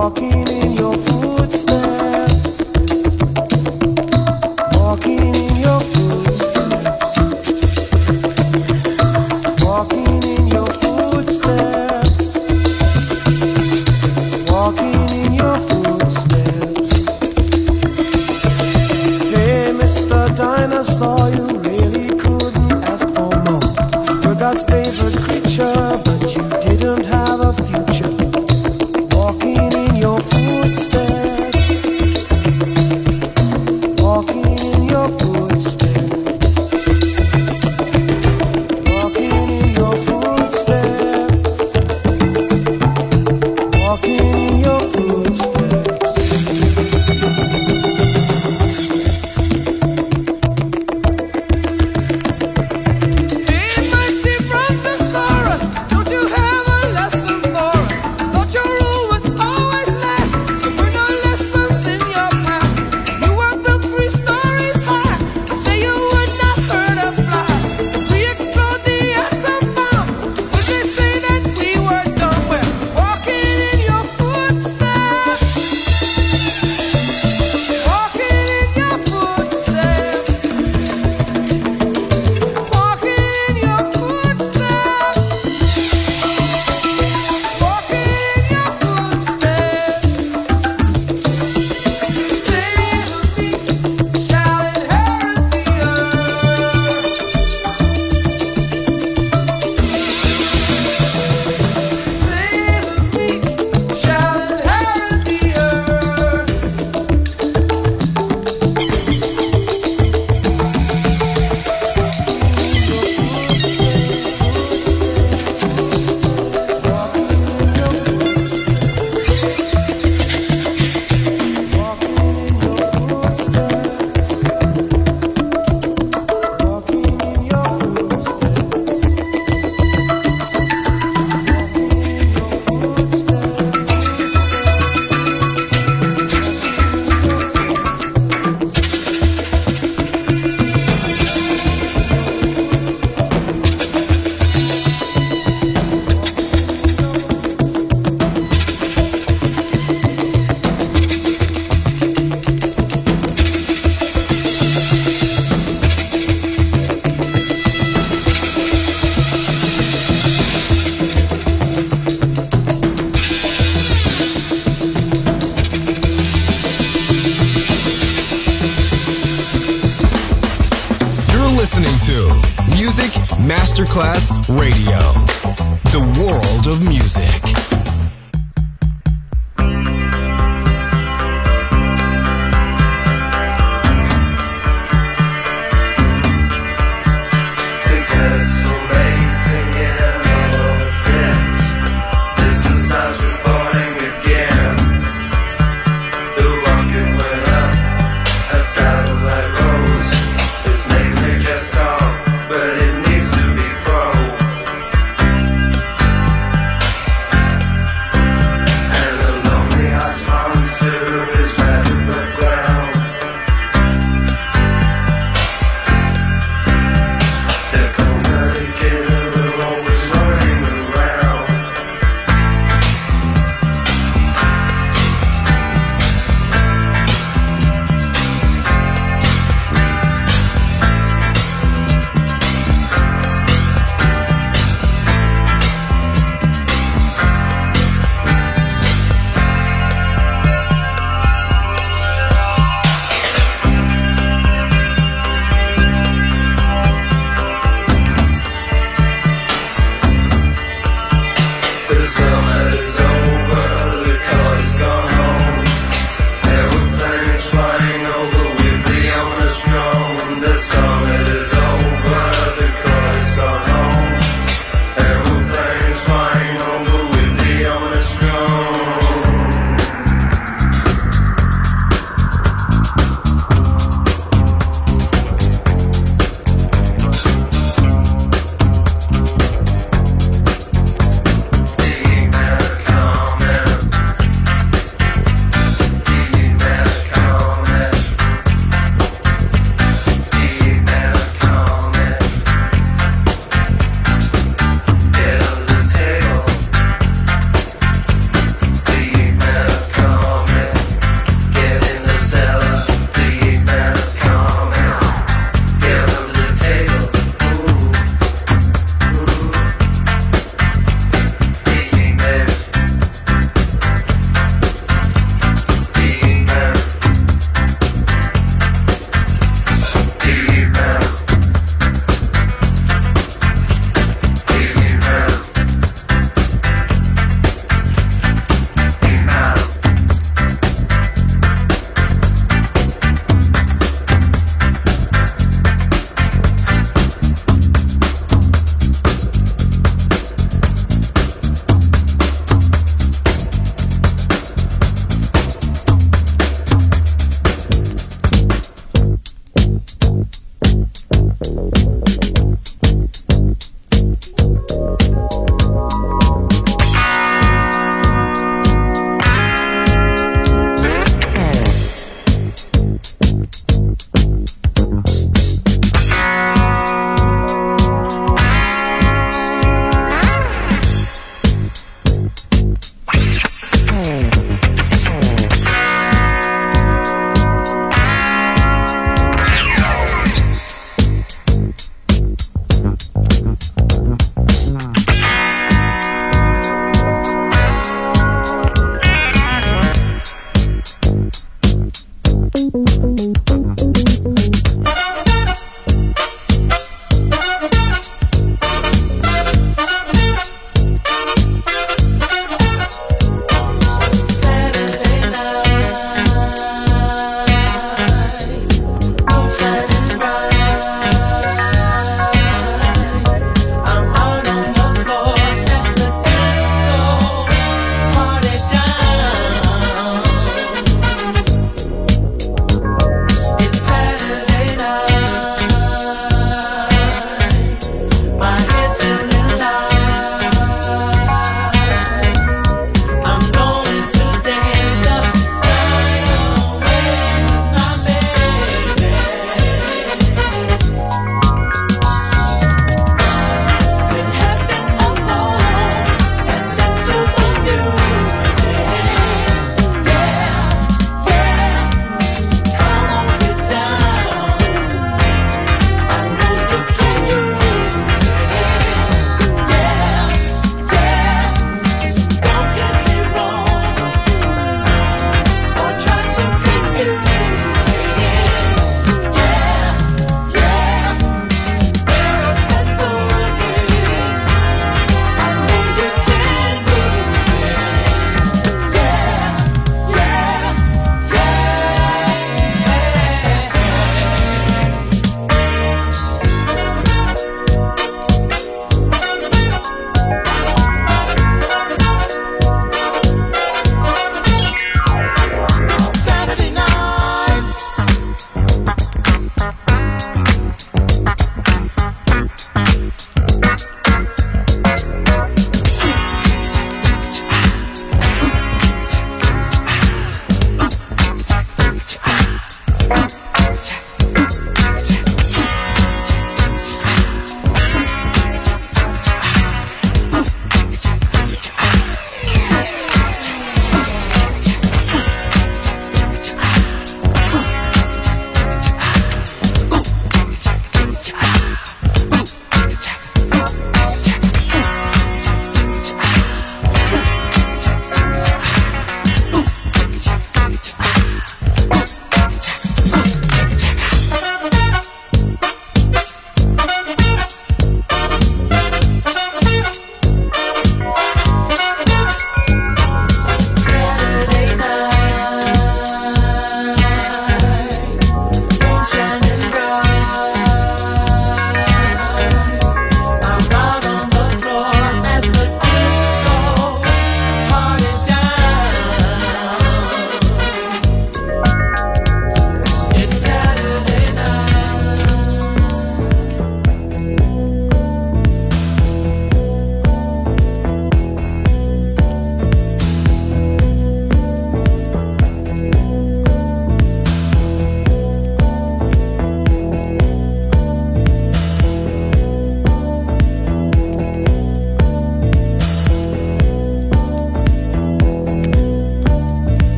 Don't you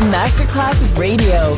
Masterclass Radio,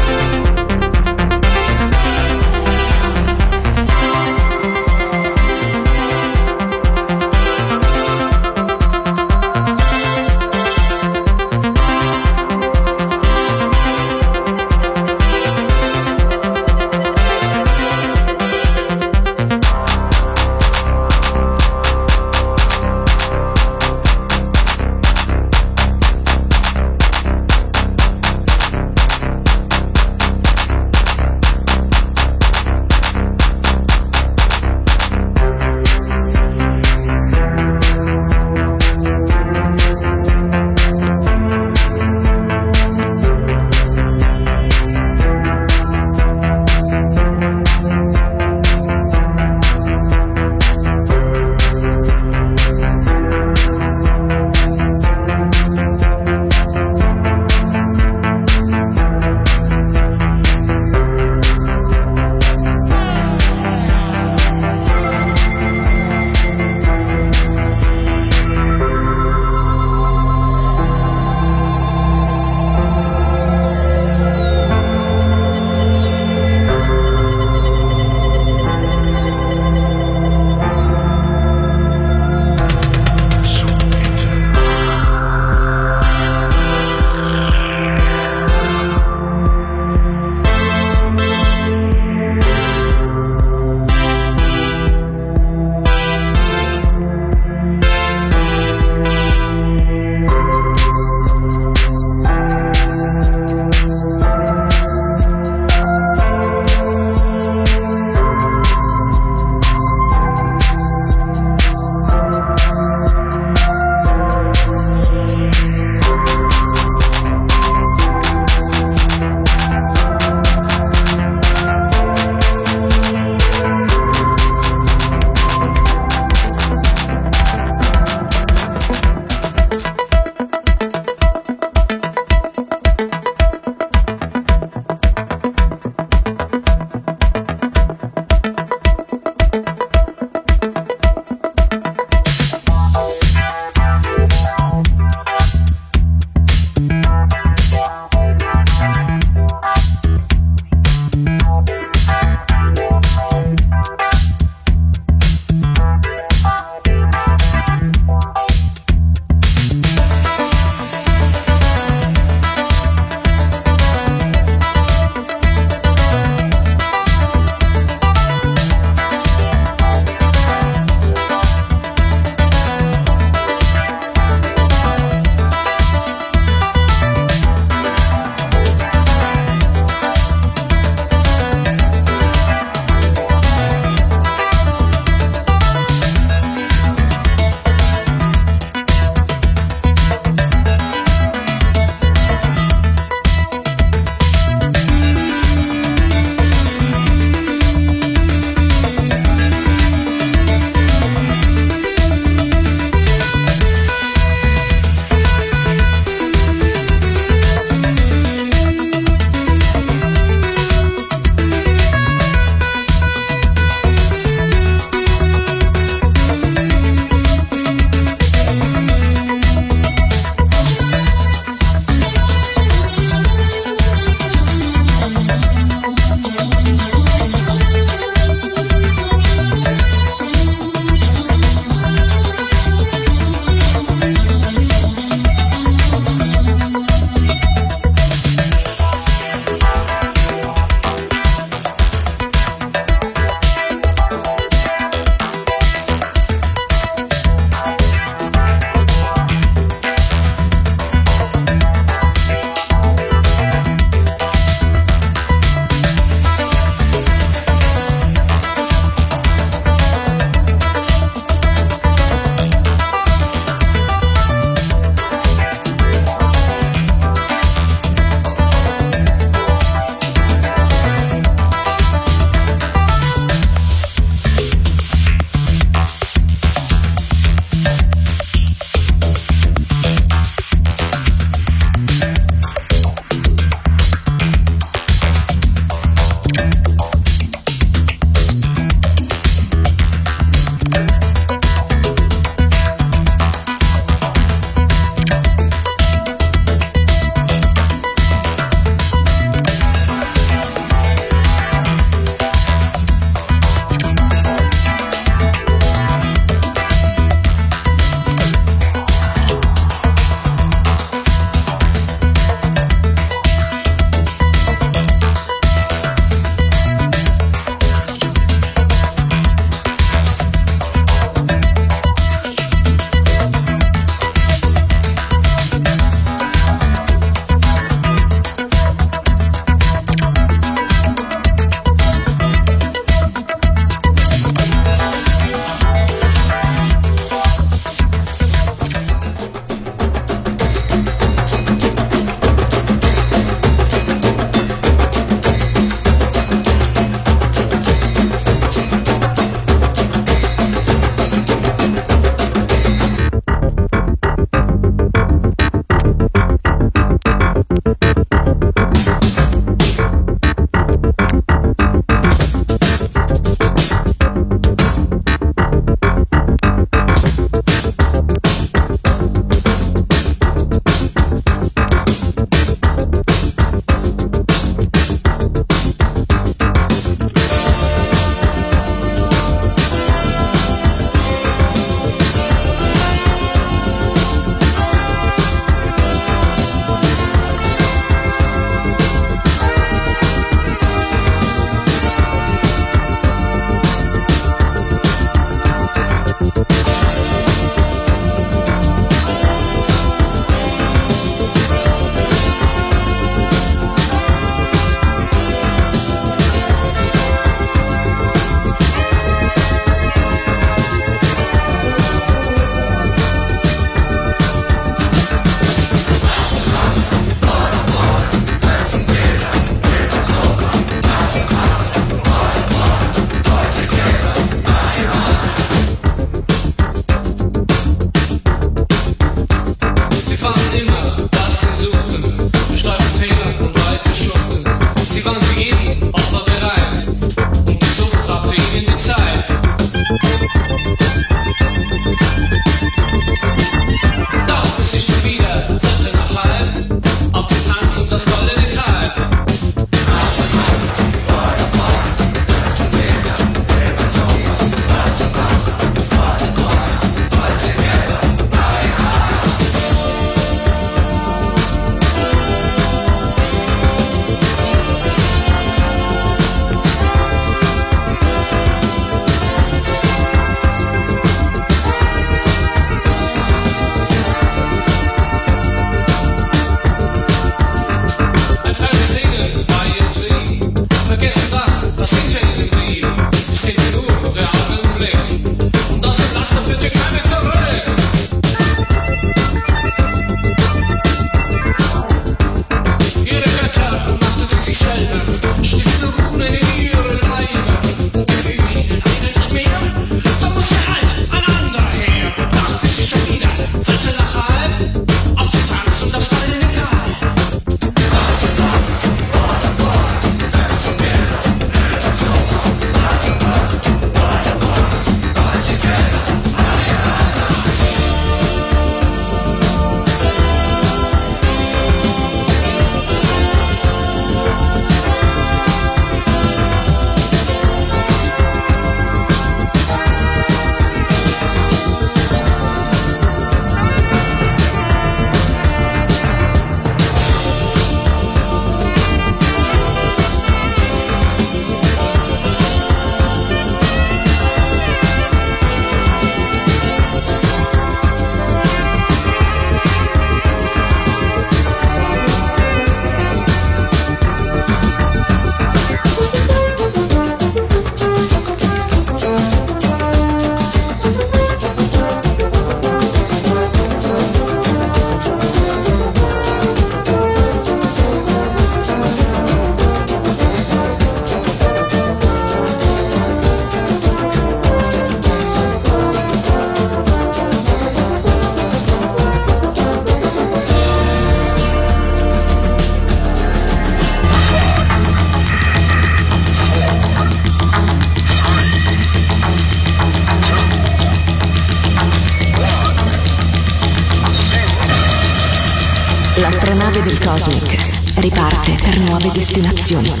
información.